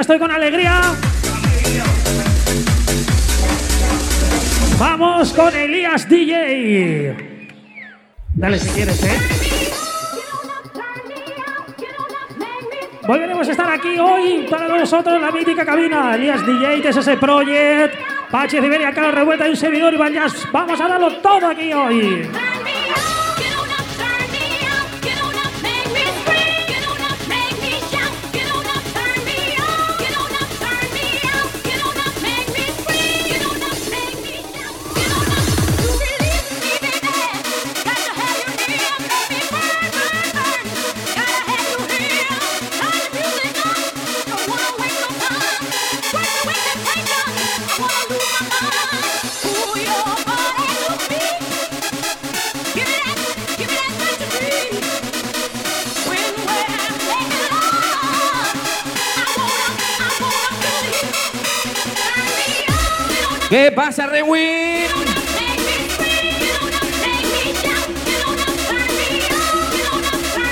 estoy con alegría. Vamos con Elías DJ. Dale si quieres, ¿eh? Volveremos a estar aquí hoy para nosotros la mítica cabina. Elías DJ, TSS Project, Pache Iberia, Carlos Revuelta y un servidor Iván. Vamos a darlo todo aquí hoy. ¿Qué pasa, Rewin?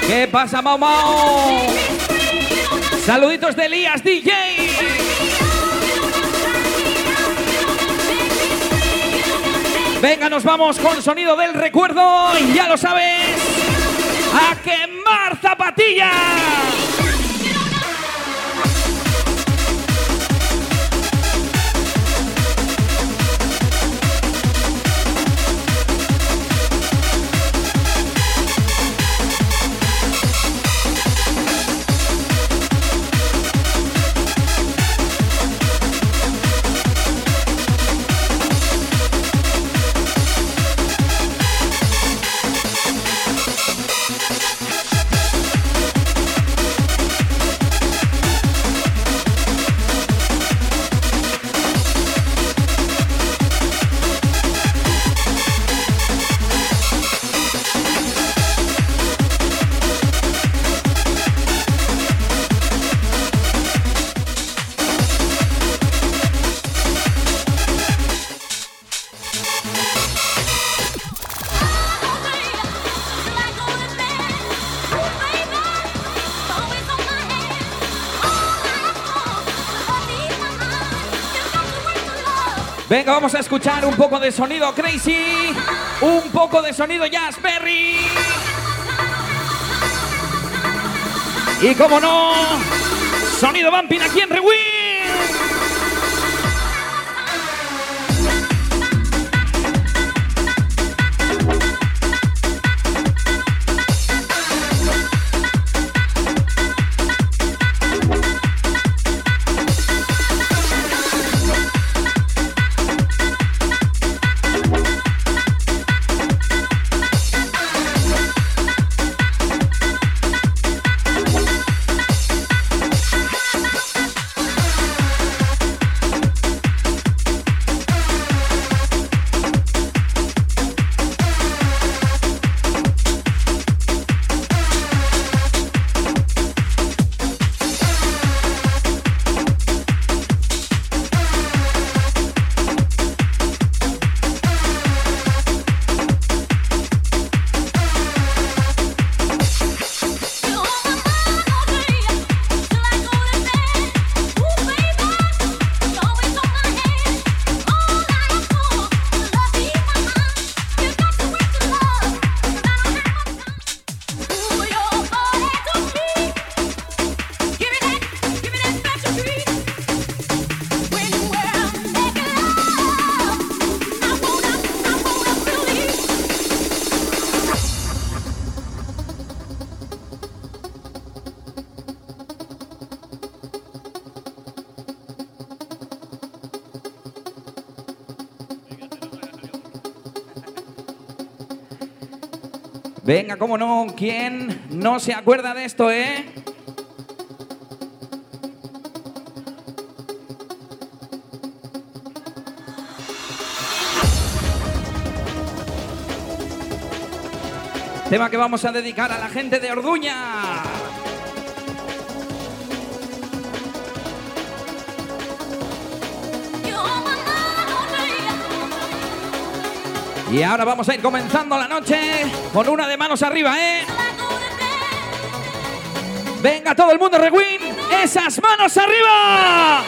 ¿Qué pasa, Mau Mau? Saluditos de Elías DJ. Venga, nos vamos con sonido del recuerdo. Y ya lo sabes. ¡A quemar zapatillas! Venga, vamos a escuchar un poco de sonido crazy, un poco de sonido Jazzberry. Y como no, sonido Vampin aquí en Rewind. Cómo no, ¿quién no se acuerda de esto, eh? Tema que vamos a dedicar a la gente de Orduña. Y ahora vamos a ir comenzando la noche con una de manos arriba, ¿eh? Venga todo el mundo, Rewind. Esas manos arriba.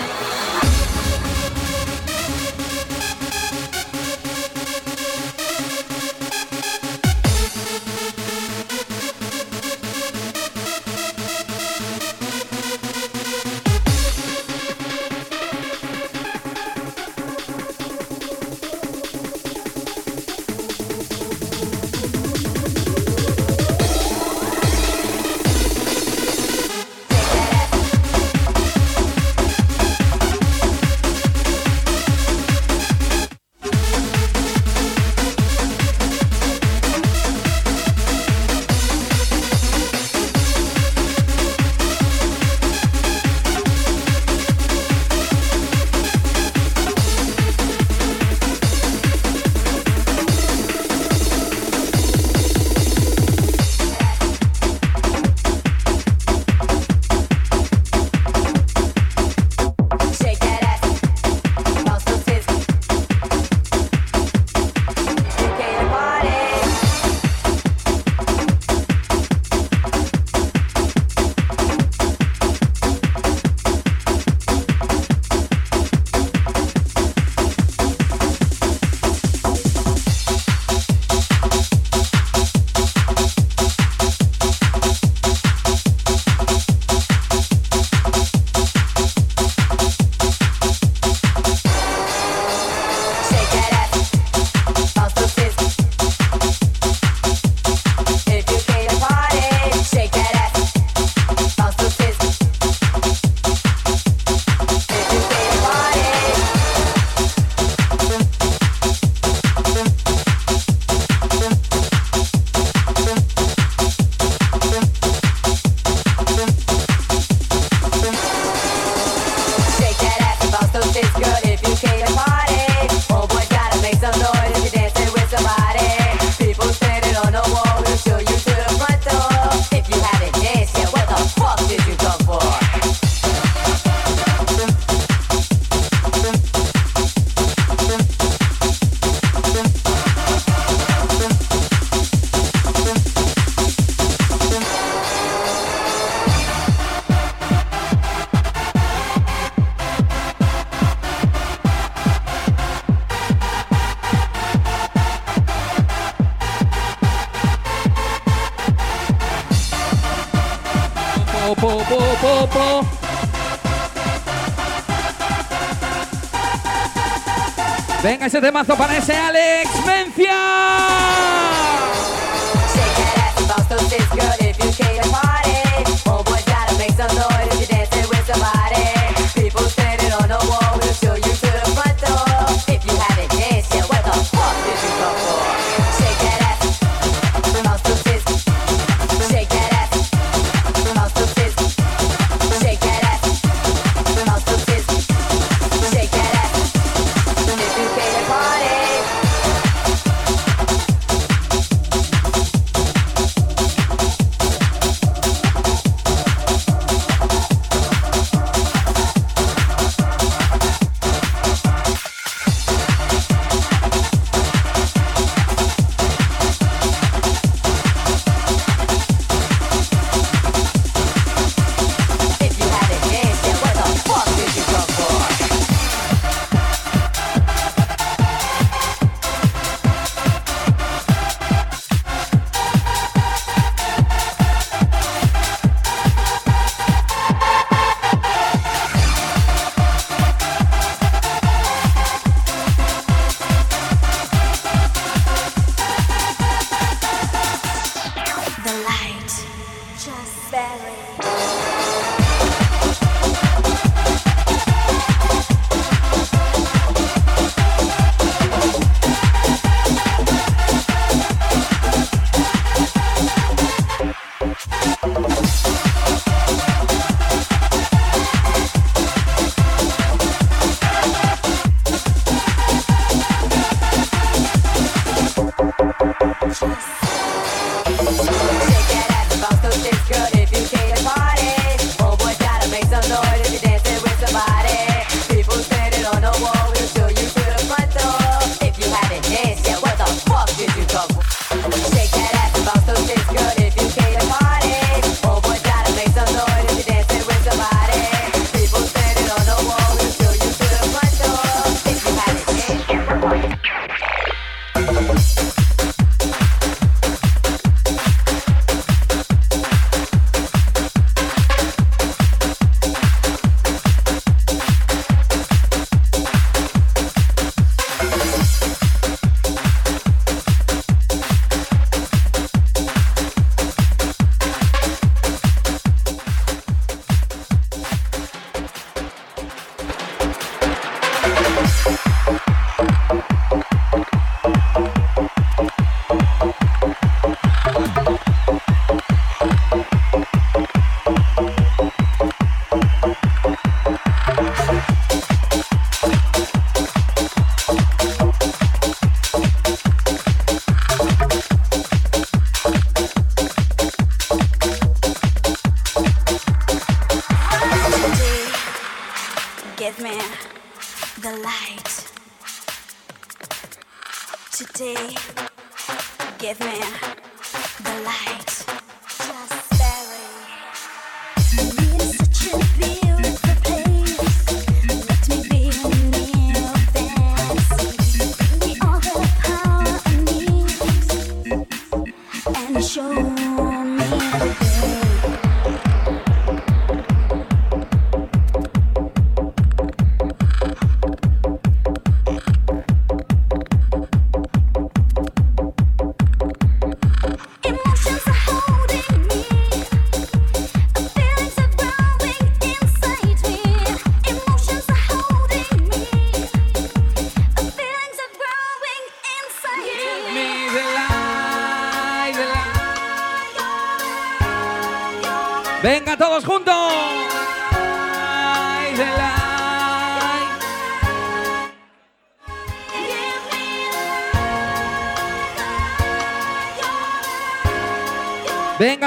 Venga ese temazo para ese Alex Mencia.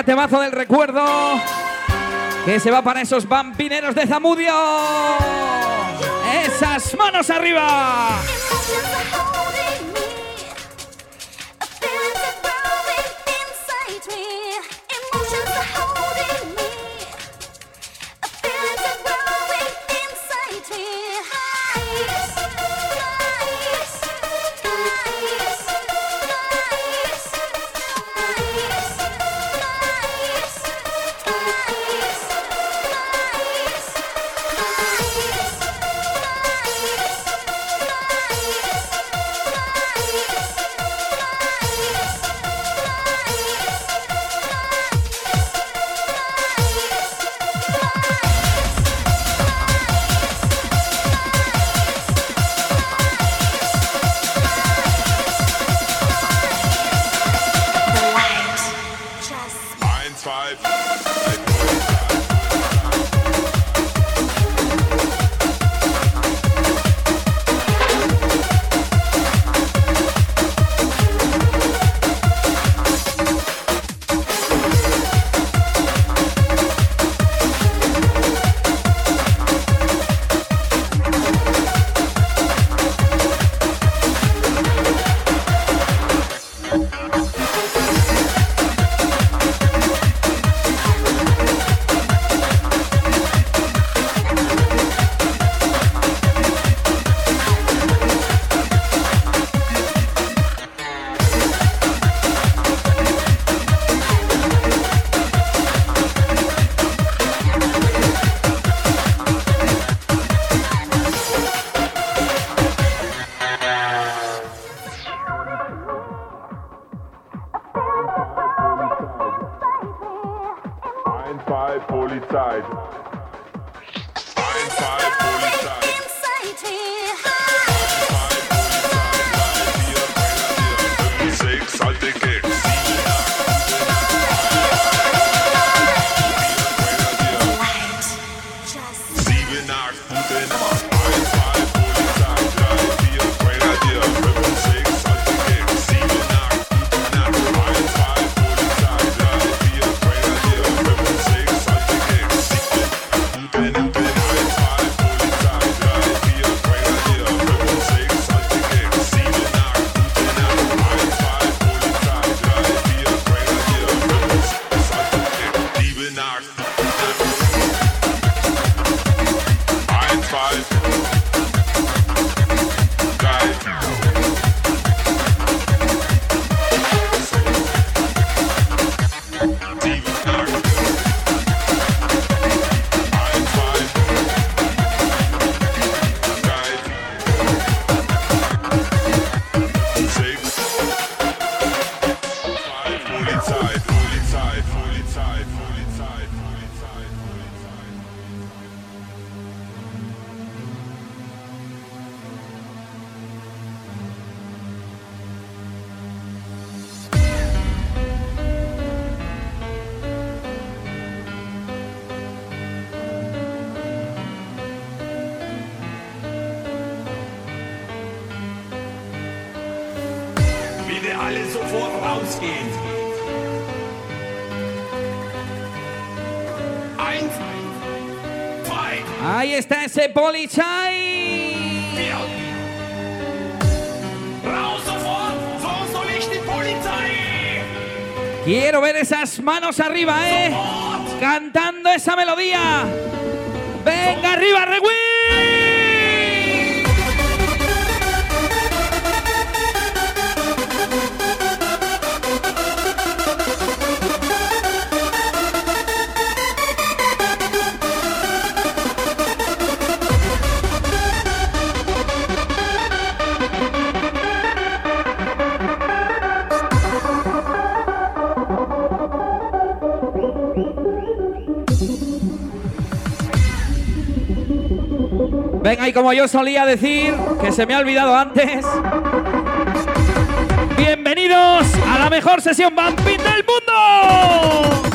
temazo del recuerdo que se va para esos vampineros de Zamudio. Esas manos arriba. Our. manos arriba, ¿eh? Cantando esa melodía. Venga arriba, Rewi. y como yo solía decir, que se me ha olvidado antes, bienvenidos a la mejor sesión Vampit del mundo.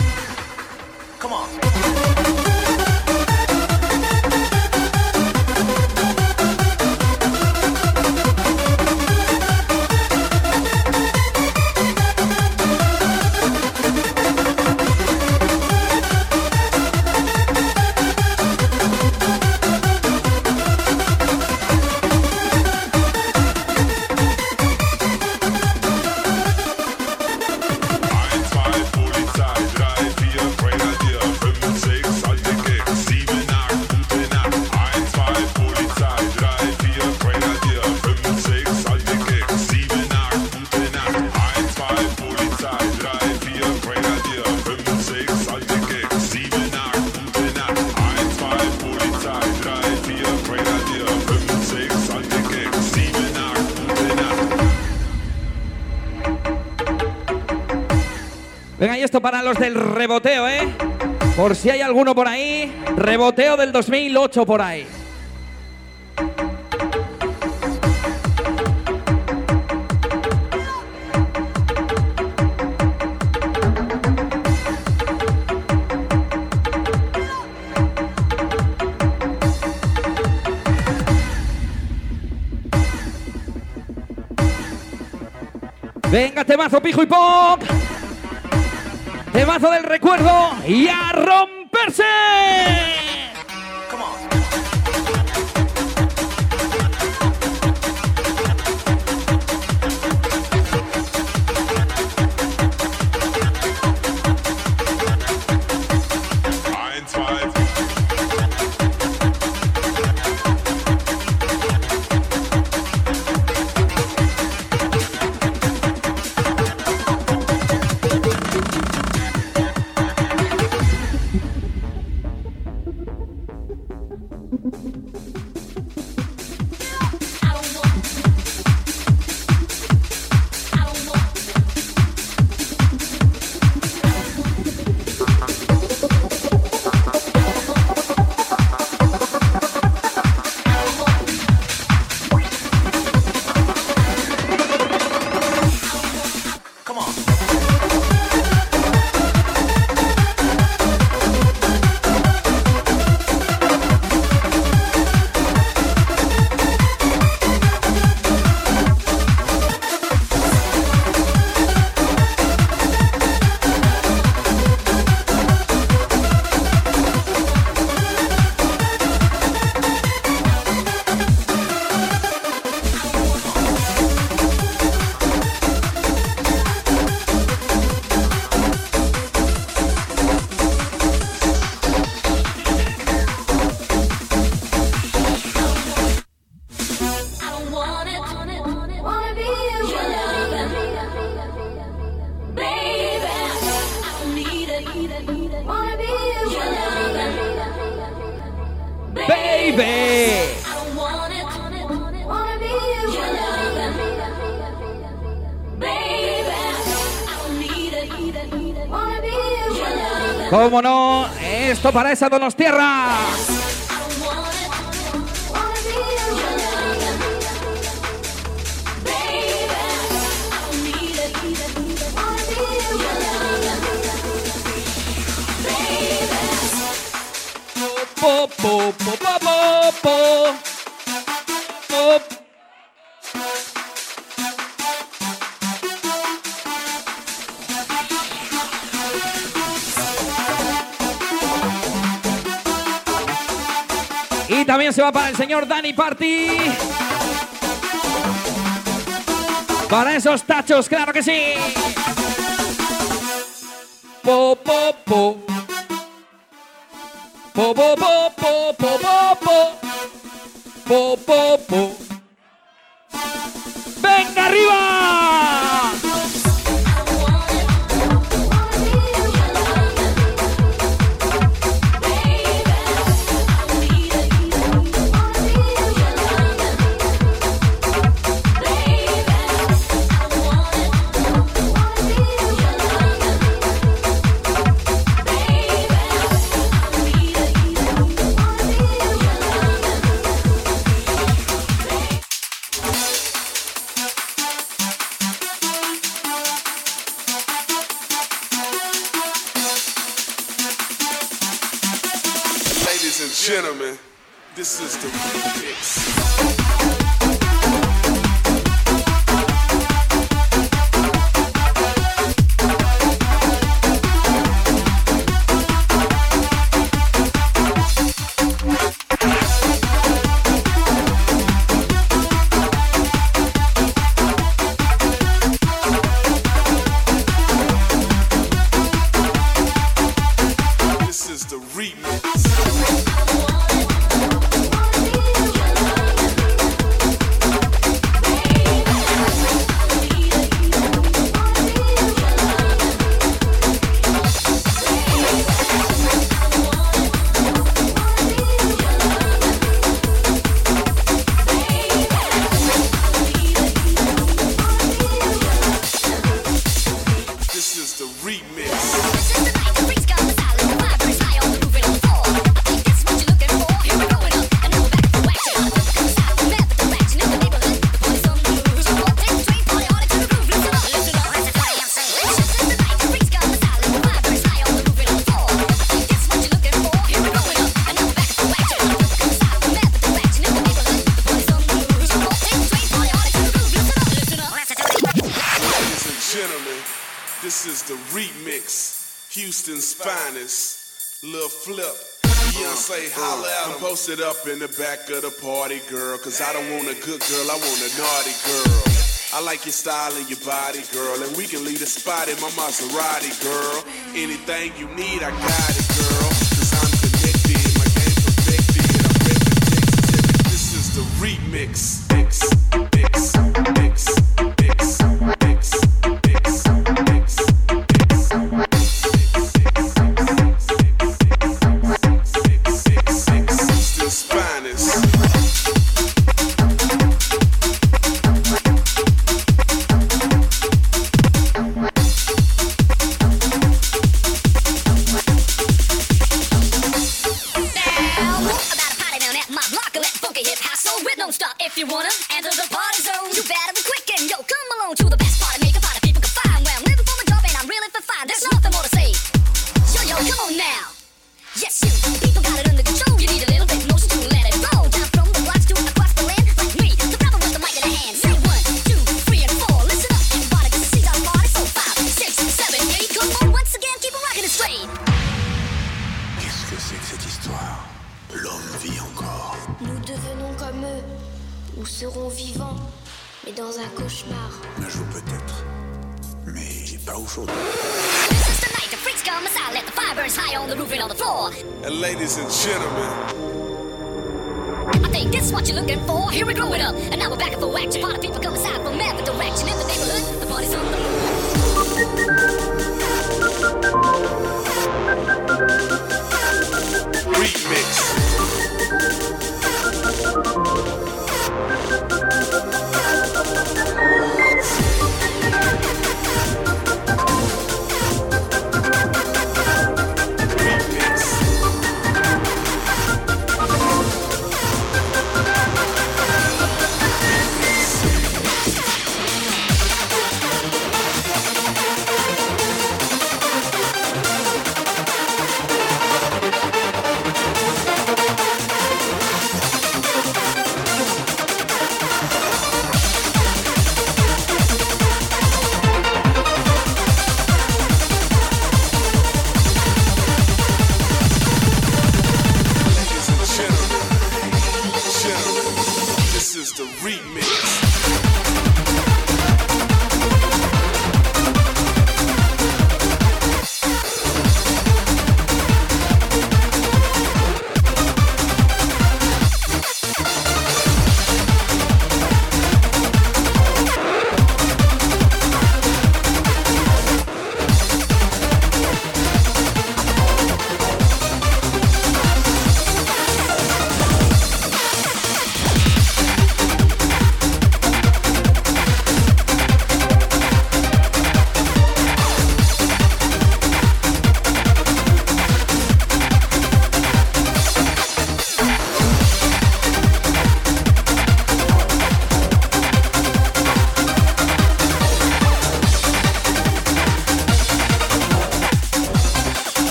para los del reboteo, ¿eh? Por si hay alguno por ahí, reboteo del 2008 por ahí. Venga, temazo, pijo y pop. Temazo del recuerdo y a Roma. cómo no, esto para esa Donostierra. Se va para el señor Dani Party. Para esos tachos, claro que sí. Po, po, po, po, po. Po, po, po. ¡Venga arriba! Up in the back of the party, girl. Cause I don't want a good girl, I want a naughty girl. I like your style and your body, girl. And we can leave the spot in my Maserati, girl. Anything you need, I got it, you wanna enter the party zone, you better be quick and yo, come along to the best party the roof and on the floor. And ladies and gentlemen, I think this is what you're looking for. Here we grow it up, and now we're back for action. Party people come aside from every direction in the neighborhood. The party's on the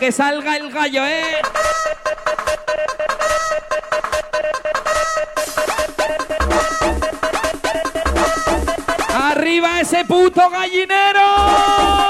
que salga el gallo, ¿eh? ¡Arriba ese puto gallinero!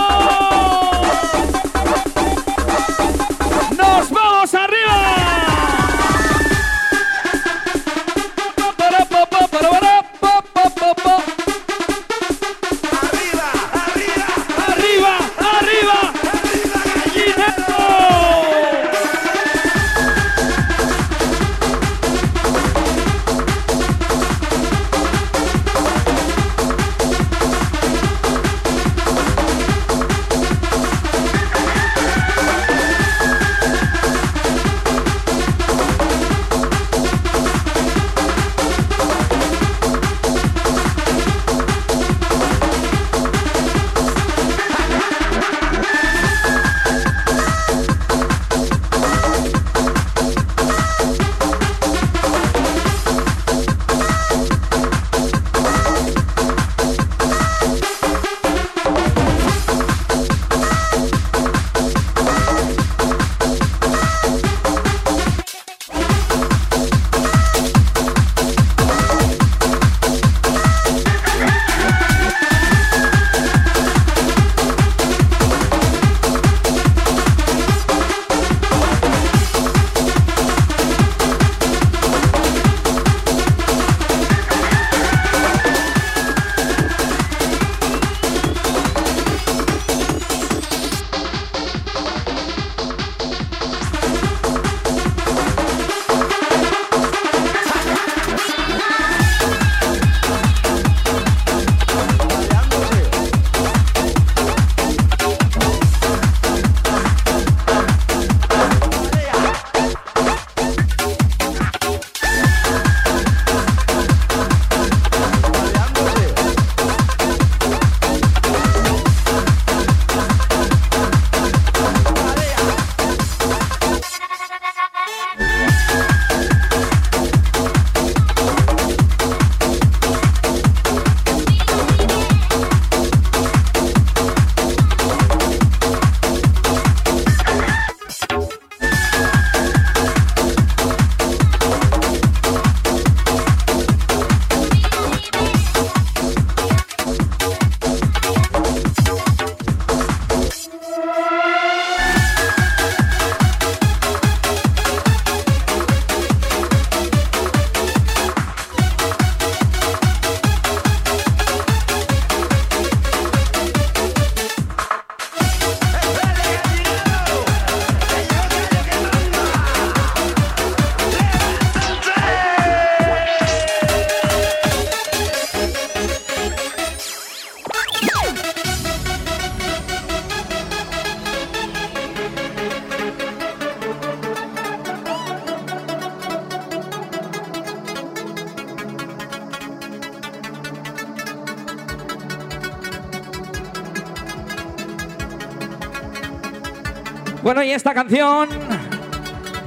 Y esta canción.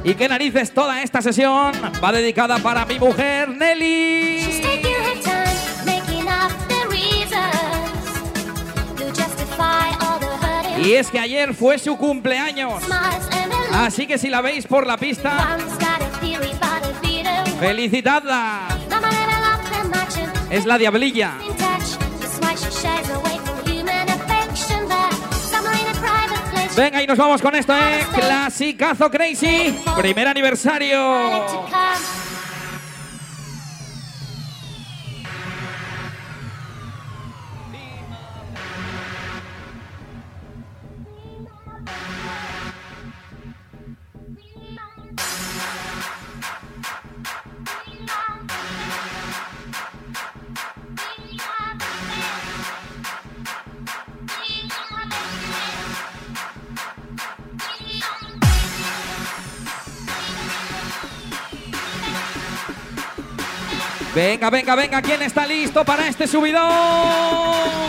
¿Y qué narices toda esta sesión? Va dedicada para mi mujer, Nelly. Y es que ayer fue su cumpleaños. Así que si la veis por la pista, felicitadla. Es la diablilla. Venga, y nos vamos con esto, ¿eh? Clasicazo Crazy. Primer aniversario. Venga, venga, venga. ¿Quién está listo para este subidón?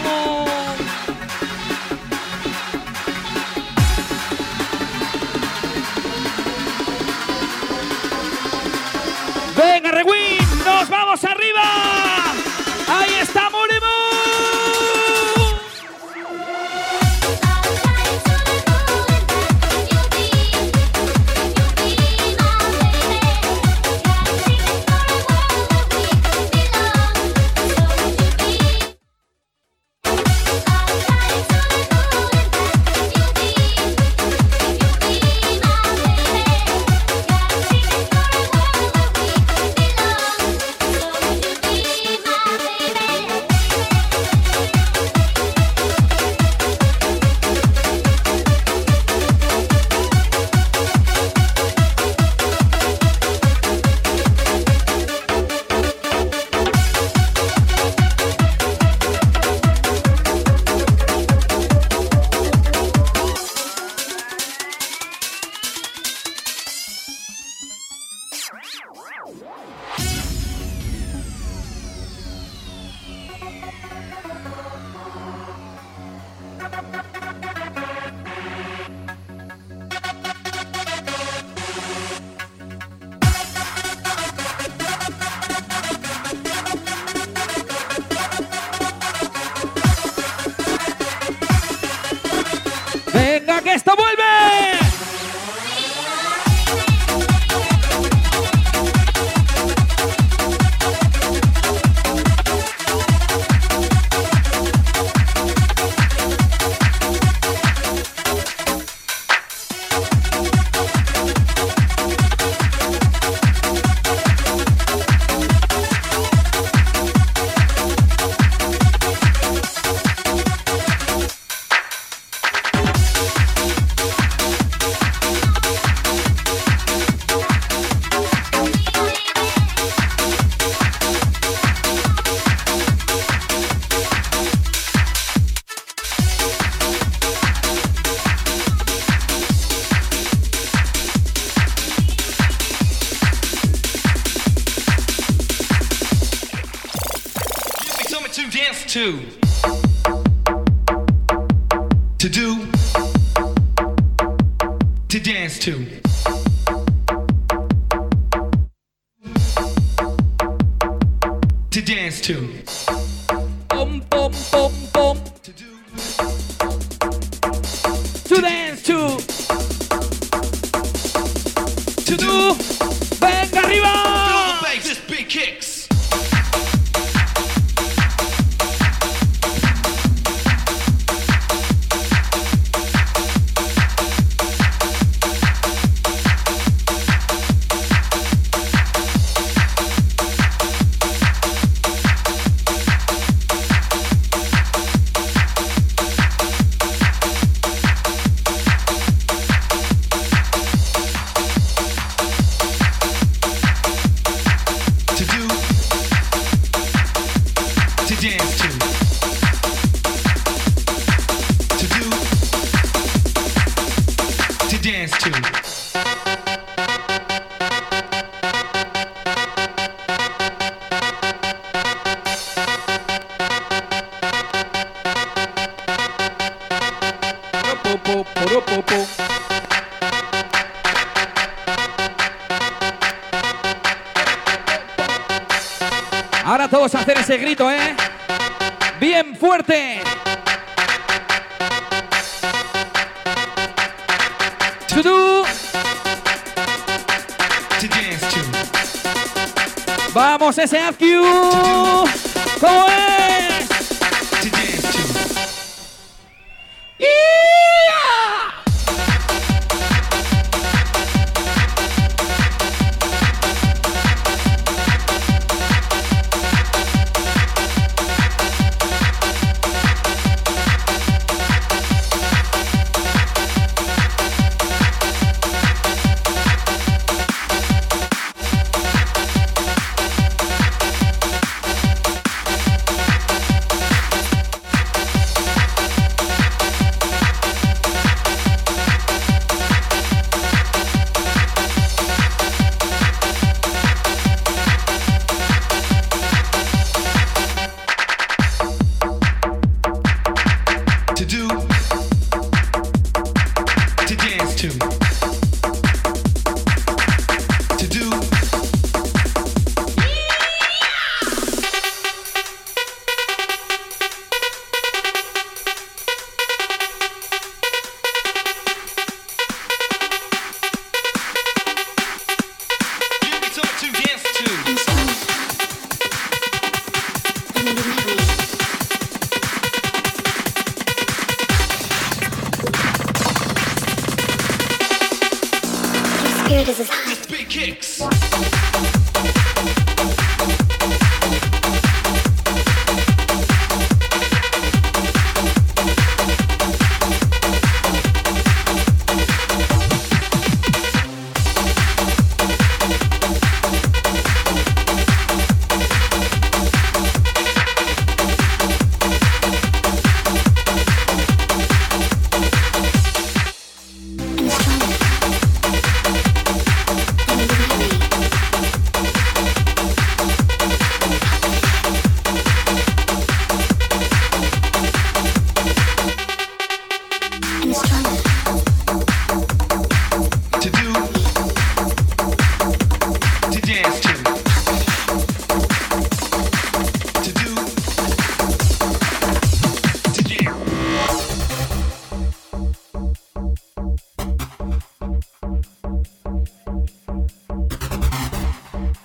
To do.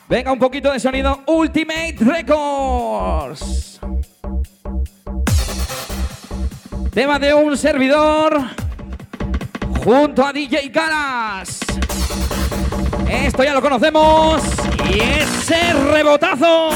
Venga, un poquito de sonido Ultimate Records. Tema de un servidor junto a DJ Caras. Esto ya lo conocemos y ese rebotazo.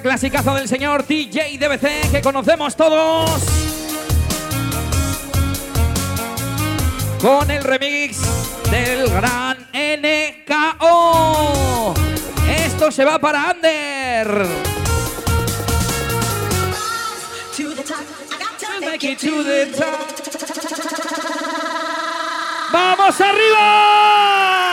Clasicazo del señor DJ DBC que conocemos todos. Con el remix del gran NKO. Esto se va para Ander. ¡Vamos arriba!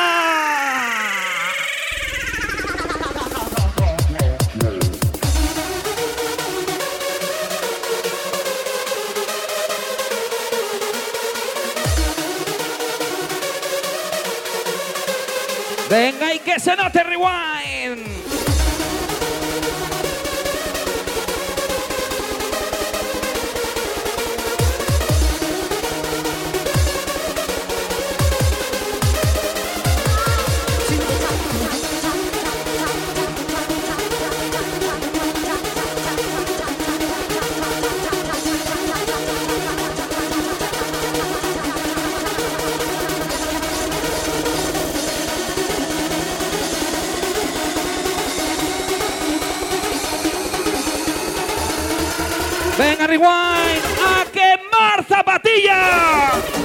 que se note rewind. Rewind a quemar zapatillas.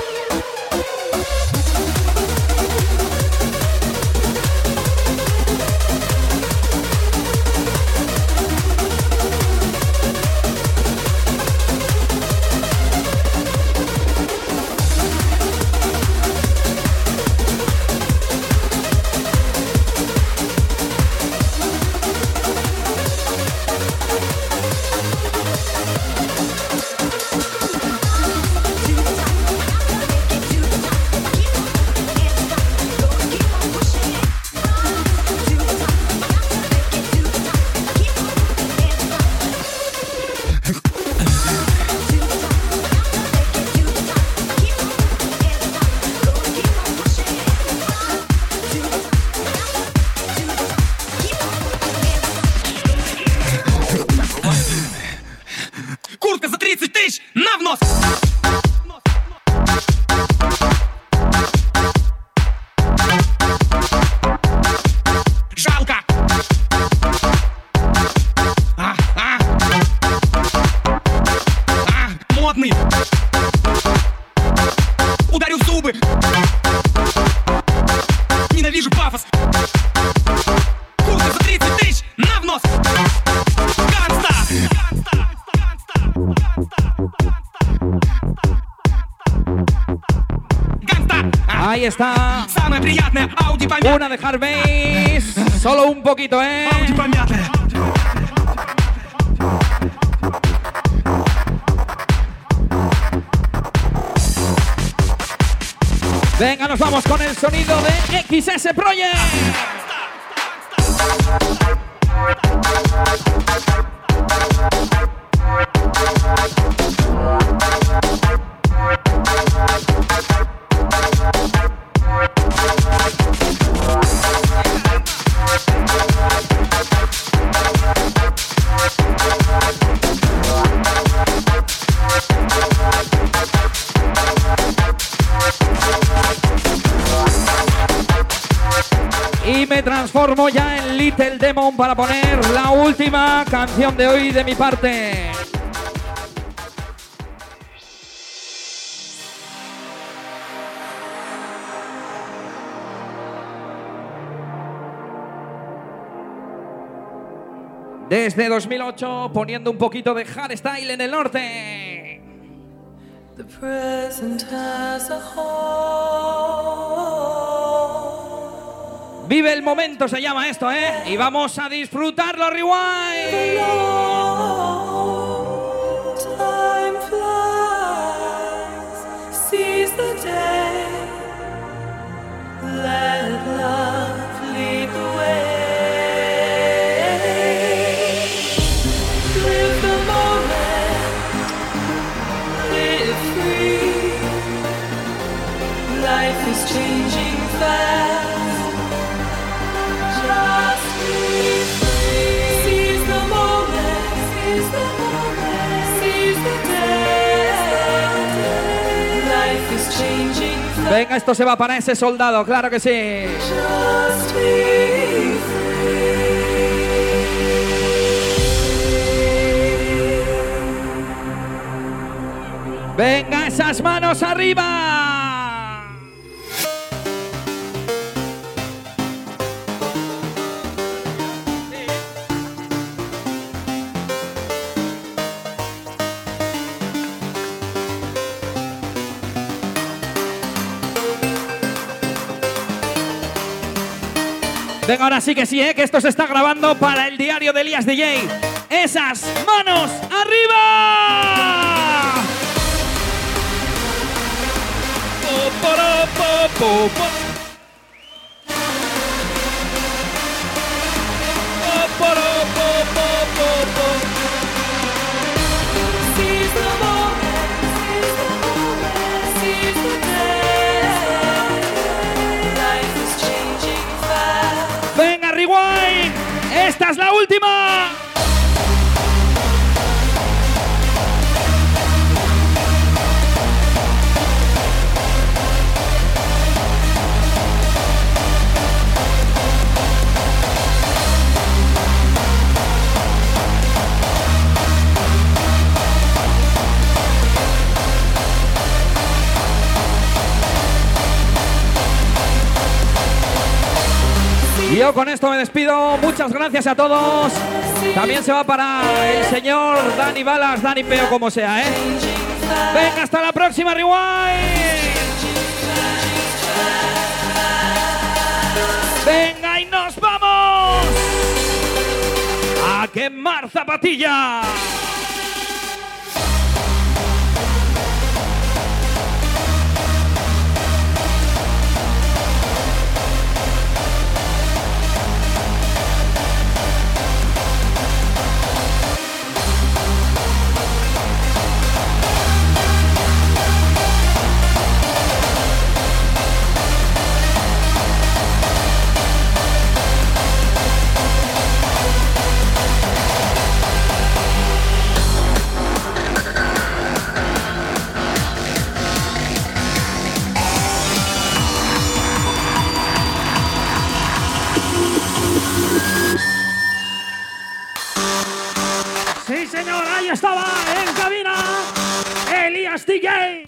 está. Una de Harvey. Solo un poquito, ¿eh? Venga, nos vamos con el sonido de XS Project. Para poner la última canción de hoy de mi parte. Desde 2008 poniendo un poquito de hardstyle en el norte. The present as a whole. Vive el momento se llama esto, ¿eh? Y vamos a disfrutarlo, rewind. Venga, esto se va para ese soldado, claro que sí. Venga, esas manos arriba. Venga, ahora sí que sí, ¿eh? que esto se está grabando para el diario de Elías DJ. Esas manos arriba. Con esto me despido. Muchas gracias a todos. También se va para el señor Dani Balas, Dani Peo, como sea, ¿eh? Venga, hasta la próxima, Rewind. Venga, y nos vamos a quemar zapatilla. Señor, ahí estaba en cabina Elías DJ.